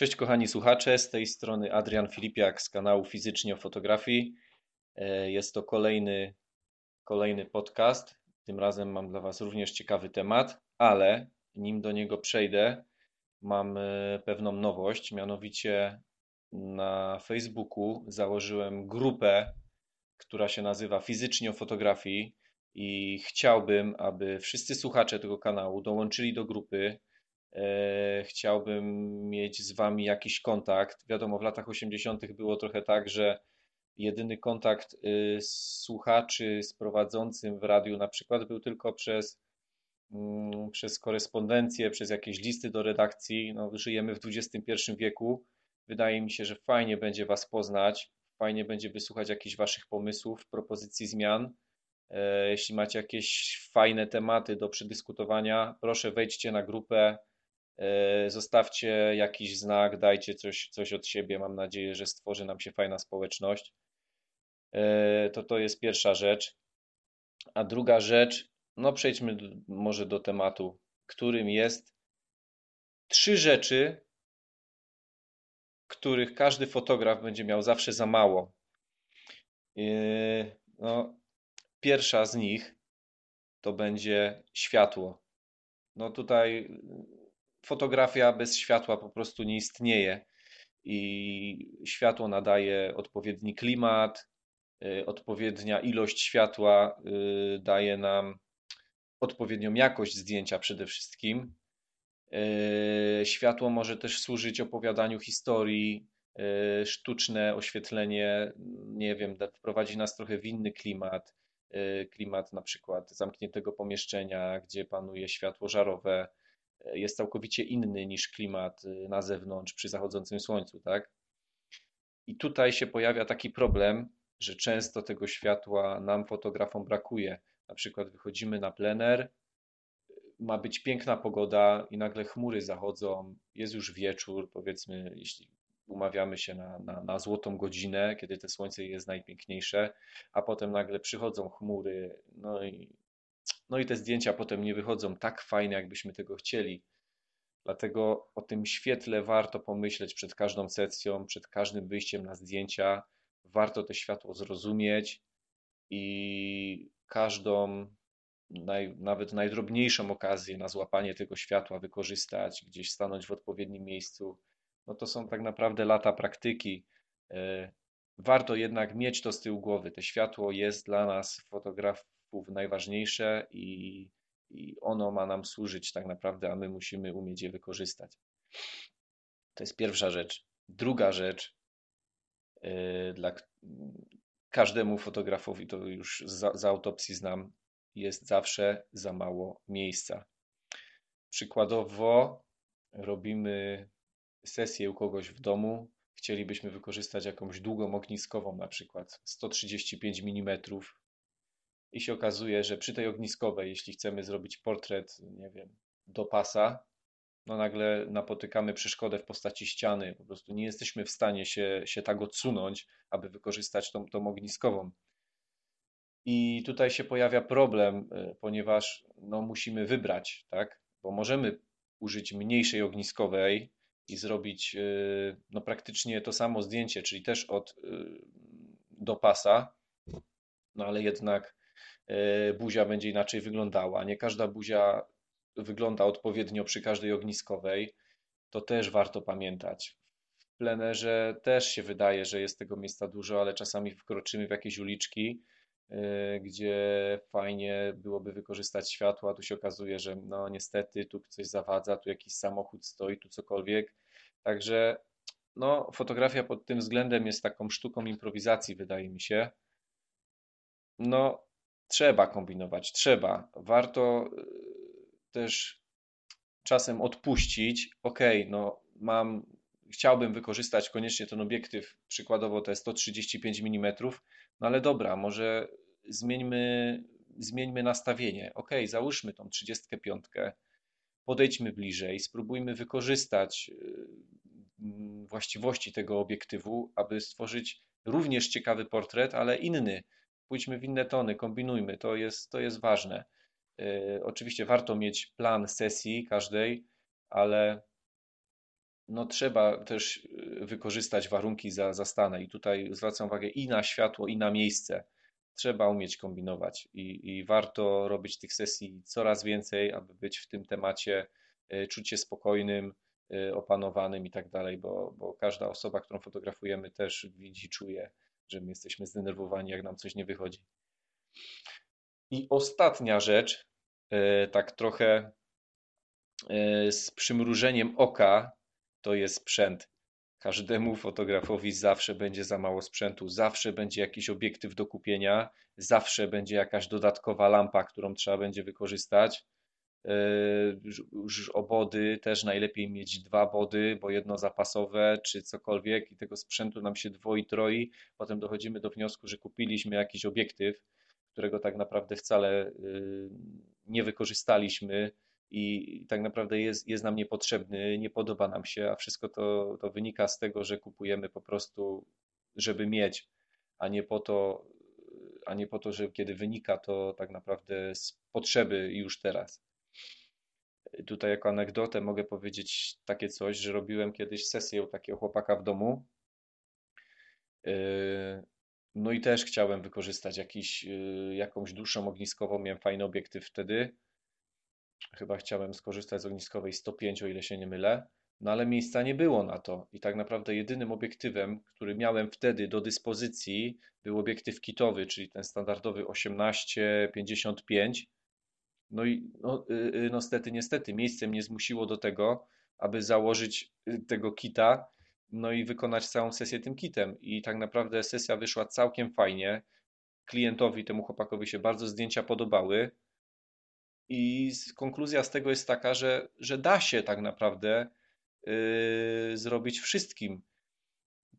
Cześć kochani słuchacze, z tej strony Adrian Filipiak z kanału Fizycznie o Fotografii. E, Jest to kolejny, kolejny podcast. Tym razem mam dla Was również ciekawy temat, ale nim do niego przejdę, mam e, pewną nowość. Mianowicie na Facebooku założyłem grupę, która się nazywa Fizycznie o Fotografii i chciałbym, aby wszyscy słuchacze tego kanału dołączyli do grupy chciałbym mieć z Wami jakiś kontakt. Wiadomo, w latach 80. było trochę tak, że jedyny kontakt y, słuchaczy z prowadzącym w radiu na przykład był tylko przez, mm, przez korespondencję, przez jakieś listy do redakcji. No, żyjemy w XXI wieku. Wydaje mi się, że fajnie będzie Was poznać, fajnie będzie wysłuchać jakichś Waszych pomysłów, propozycji zmian. E, jeśli macie jakieś fajne tematy do przedyskutowania, proszę wejdźcie na grupę E, zostawcie jakiś znak, dajcie coś, coś od siebie. Mam nadzieję, że stworzy nam się fajna społeczność. E, to to jest pierwsza rzecz. A druga rzecz, no przejdźmy do, może do tematu, którym jest trzy rzeczy, których każdy fotograf będzie miał zawsze za mało. E, no, pierwsza z nich to będzie światło. No tutaj fotografia bez światła po prostu nie istnieje i światło nadaje odpowiedni klimat, y, odpowiednia ilość światła y, daje nam odpowiednią jakość zdjęcia przede wszystkim. Y, światło może też służyć opowiadaniu historii, sztuczne oświetlenie, nie wiem, wprowadzi nas trochę w inny klimat, klimat na przykład zamkniętego pomieszczenia, gdzie panuje światło żarowe, jest całkowicie inny niż klimat y, na zewnątrz przy zachodzącym słońcu, tak? I tutaj się pojawia taki problem, że często tego światła nam fotografom brakuje. Na przykład wychodzimy na plener, ma być piękna pogoda i nagle chmury zachodzą, jest już wieczór, powiedzmy, jeśli umawiamy się na, na, na złotą godzinę, kiedy to słońce jest najpiękniejsze, a potem nagle przychodzą chmury, no i no i te zdjęcia potem nie wychodzą tak fajnie, jakbyśmy tego chcieli. Dlatego o tym świetle warto pomyśleć przed każdą sesją, przed każdym wyjściem na zdjęcia. Warto to światło zrozumieć i każdą, naj, nawet najdrobniejszą okazję na złapanie tego światła wykorzystać, gdzieś stanąć w odpowiednim miejscu. No to są tak naprawdę lata praktyki. E, warto jednak mieć to z tyłu głowy. To światło jest dla nas, fotograf, najważniejsze i, i ono ma nam służyć tak naprawdę, a my musimy umieć je wykorzystać. To jest pierwsza rzecz. Druga rzecz, yy, dla każdemu fotografowi, to już z, z autopsji znam, jest zawsze za mało miejsca. Przykładowo robimy sesję u kogoś w domu, chcielibyśmy wykorzystać jakąś długą ogniskową, na przykład 135 mm i się okazuje, że przy tej ogniskowej, jeśli chcemy zrobić portret, nie wiem, do pasa, no nagle napotykamy przeszkodę w postaci ściany, po prostu nie jesteśmy w stanie się, się tak odsunąć, aby wykorzystać tą, tą ogniskową. I tutaj się pojawia problem, e, ponieważ no, musimy wybrać, tak? Bo możemy użyć mniejszej ogniskowej i zrobić e, no, praktycznie to samo zdjęcie, czyli też od e, do pasa, no ale jednak buzia będzie inaczej wyglądała. Nie każda buzia wygląda odpowiednio przy każdej ogniskowej, to też warto pamiętać. W plenerze też się wydaje, że jest tego miejsca dużo, ale czasami wkroczymy w jakieś uliczki, y, gdzie fajnie byłoby wykorzystać światło, a tu się okazuje, że no niestety tu coś zawadza, tu jakiś samochód stoi, tu cokolwiek. Także no, fotografia pod tym względem jest taką sztuką improwizacji, wydaje mi się. No, trzeba kombinować, trzeba. Warto y, też czasem odpuścić. Ok, no mam, chciałbym wykorzystać koniecznie ten obiektyw, przykładowo jest 135 mm, no ale dobra, może zmieńmy, zmieńmy nastawienie. Ok, załóżmy tą 35, podejdźmy bliżej, spróbujmy wykorzystać y, właściwości tego obiektywu, aby stworzyć również ciekawy portret, ale inny. Pójdźmy w inne tony, kombinujmy, to jest, to jest ważne. E, oczywiście warto mieć plan sesji każdej, ale no trzeba też e, wykorzystać warunki za, zastane i tutaj zwracam uwagę i na światło, i na miejsce. Trzeba umieć kombinować i, i warto robić tych sesji coraz więcej, aby być w tym temacie, e, czuć się spokojnym, opanowanym i tak dalej, bo, bo każda osoba, którą fotografujemy, też widzi, czuje, że my jesteśmy zdenerwowani, jak nam coś nie wychodzi. I ostatnia rzecz, y, tak trochę y, z przymrużeniem oka, to jest sprzęt. Każdemu fotografowi zawsze będzie za mało sprzętu, zawsze będzie jakiś obiektyw do kupienia, zawsze będzie jakaś dodatkowa lampa, którą trzeba będzie wykorzystać. Już obody też najlepiej mieć dwa body, bo jedno zapasowe czy cokolwiek i tego sprzętu nam się dwoi, troi. Potem dochodzimy do wniosku, że kupiliśmy jakiś obiektyw, którego tak naprawdę wcale y, nie wykorzystaliśmy i tak naprawdę jest, jest nam niepotrzebny, nie podoba nam się, a wszystko to, to wynika z tego, że kupujemy po prostu, żeby mieć, a nie po to, a nie po to, że kiedy wynika to tak naprawdę z potrzeby już teraz. Tutaj jako anegdotę mogę powiedzieć takie coś, że robiłem kiedyś sesję u takiego chłopaka w domu. Yy, no i też chciałem wykorzystać jakiś, yy, jakąś dłuższą ogniskową, miałem fajny obiektyw wtedy. Chyba chciałem skorzystać z ogniskowej 105, o ile się nie mylę. No ale miejsca nie było na to. I tak naprawdę jedynym obiektywem, który miałem wtedy do dyspozycji, był obiektyw kitowy, czyli ten standardowy 18-55 no i no, y, y, no stety, niestety, miejsce mnie zmusiło do tego, aby założyć y, tego kita, no i wykonać całą sesję tym kitem. I tak naprawdę sesja wyszła całkiem fajnie. Klientowi, temu chłopakowi się bardzo zdjęcia podobały. I konkluzja z tego jest taka, że, że da się tak naprawdę yy, zrobić wszystkim.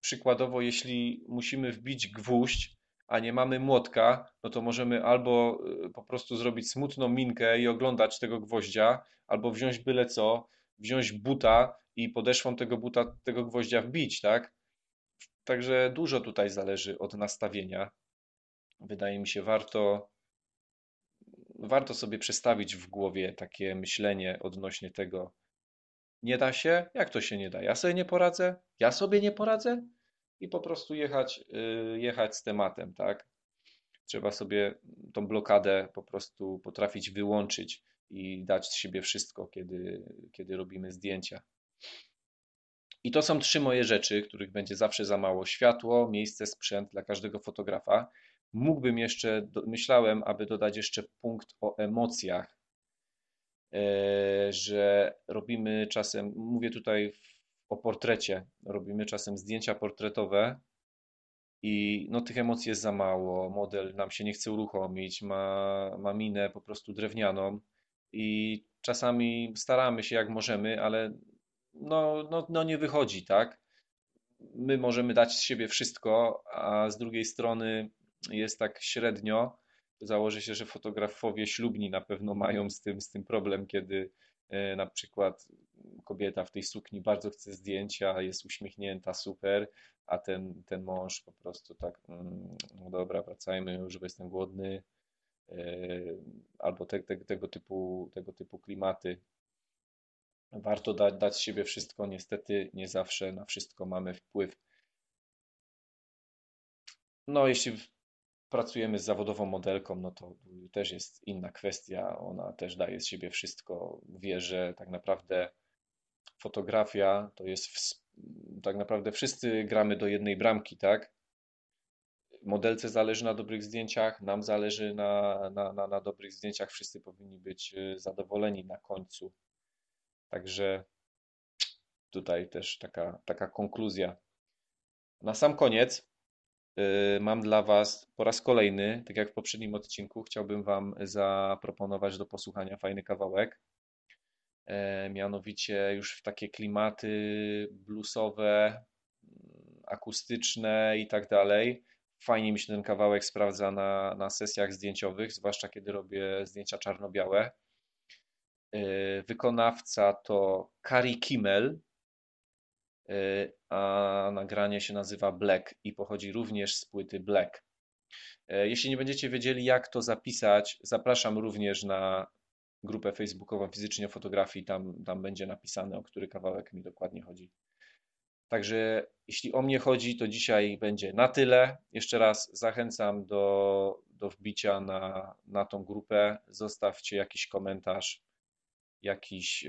Przykładowo, jeśli musimy wbić gwóźdź, a nie mamy młotka, no to możemy albo y, po prostu zrobić smutną minkę i oglądać tego gwoździa, albo wziąć byle co, wziąć buta i podeszwą tego buta, tego gwoździa wbić, tak? Także dużo tutaj zależy od nastawienia. Wydaje mi się, warto, warto sobie przestawić w głowie takie myślenie odnośnie tego, nie da się? Jak to się nie da? Ja sobie nie poradzę? Ja sobie nie poradzę? I po prostu jechać, y, jechać z tematem, tak? Trzeba sobie tą blokadę po prostu potrafić wyłączyć i dać z siebie wszystko, kiedy, kiedy robimy zdjęcia. I to są trzy moje rzeczy, których będzie zawsze za mało: światło, miejsce, sprzęt dla każdego fotografa. Mógłbym jeszcze, myślałem, aby dodać jeszcze punkt o emocjach, e, że robimy czasem, mówię tutaj o portrecie. Robimy czasem zdjęcia portretowe i no, tych emocji jest za mało. Model nam się nie chce uruchomić, ma, ma minę po prostu drewnianą i czasami staramy się jak możemy, ale no, no, no nie wychodzi, tak? My możemy dać z siebie wszystko, a z drugiej strony jest tak średnio. Założy się, że fotografowie ślubni na pewno mają z tym, z tym problem, kiedy e, na przykład kobieta w tej sukni bardzo chce zdjęcia, jest uśmiechnięta, super, a ten, ten mąż po prostu tak, mm, no dobra, wracajmy już, bo jestem głodny, e, albo te, te, tego, typu, tego typu klimaty. Warto dać, dać z siebie wszystko, niestety nie zawsze na wszystko mamy wpływ. No, jeśli pracujemy z zawodową modelką, no to też jest inna kwestia. Ona też daje z siebie wszystko. Wie, że tak naprawdę fotografia to jest w, tak naprawdę wszyscy gramy do jednej bramki, tak? Modelce zależy na dobrych zdjęciach, nam zależy na, na, na, na dobrych zdjęciach. Wszyscy powinni być y, zadowoleni na końcu. Także tutaj też taka, taka konkluzja. Na sam koniec y, mam dla Was po raz kolejny, tak jak w poprzednim odcinku, chciałbym Wam zaproponować do posłuchania fajny kawałek. E, mianowicie już w takie klimaty bluesowe, akustyczne i tak dalej. Fajnie mi się ten kawałek sprawdza na, na sesjach zdjęciowych, zwłaszcza kiedy robię zdjęcia czarno-białe. E, wykonawca to Kari Kimmel, e, a nagranie się nazywa Black i pochodzi również z płyty Black. Jeśli nie będziecie wiedzieli, jak to zapisać, zapraszam również na grupę facebookową fizycznie fotografii, tam, tam będzie napisane, o który kawałek mi dokładnie chodzi. Także jeśli o mnie chodzi, to dzisiaj będzie na tyle. Jeszcze raz zachęcam do, do wbicia na, na tą grupę. Zostawcie jakiś komentarz, jakiś,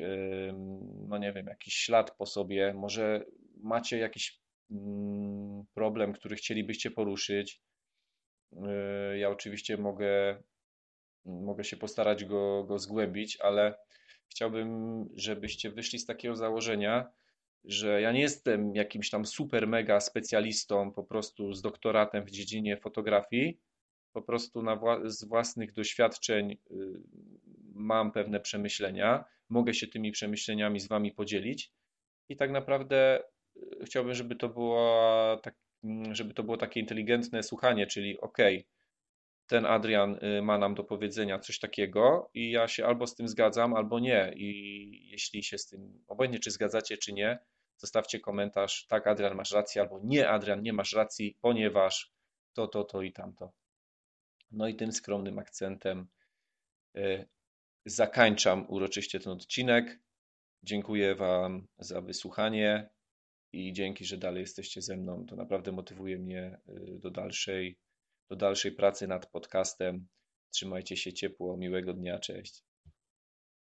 no nie wiem, jakiś ślad po sobie. Może macie jakiś mm, problem, który chcielibyście poruszyć. Yy, ja oczywiście mogę mogę się postarać go, go zgłębić, ale chciałbym, żebyście wyszli z takiego założenia, że ja nie jestem jakimś tam super mega specjalistą, po prostu z doktoratem w dziedzinie fotografii. Po prostu wła z własnych doświadczeń y, mam pewne przemyślenia, mogę się tymi przemyśleniami z Wami podzielić i tak naprawdę y, chciałbym, żeby to było, tak, żeby to było takie inteligentne słuchanie, czyli ok, ten Adrian y, ma nam do powiedzenia coś takiego i ja się albo z tym zgadzam, albo nie. I jeśli się z tym, obojętnie czy zgadzacie, czy nie, zostawcie komentarz, tak Adrian masz rację, albo nie Adrian, nie masz racji, ponieważ to, to, to i tamto. No i tym skromnym akcentem y, zakończam uroczyście ten odcinek. Dziękuję Wam za wysłuchanie i dzięki, że dalej jesteście ze mną. To naprawdę motywuje mnie y, do dalszej do dalszej pracy nad podcastem. Trzymajcie się ciepło, miłego dnia, cześć.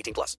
18 plus.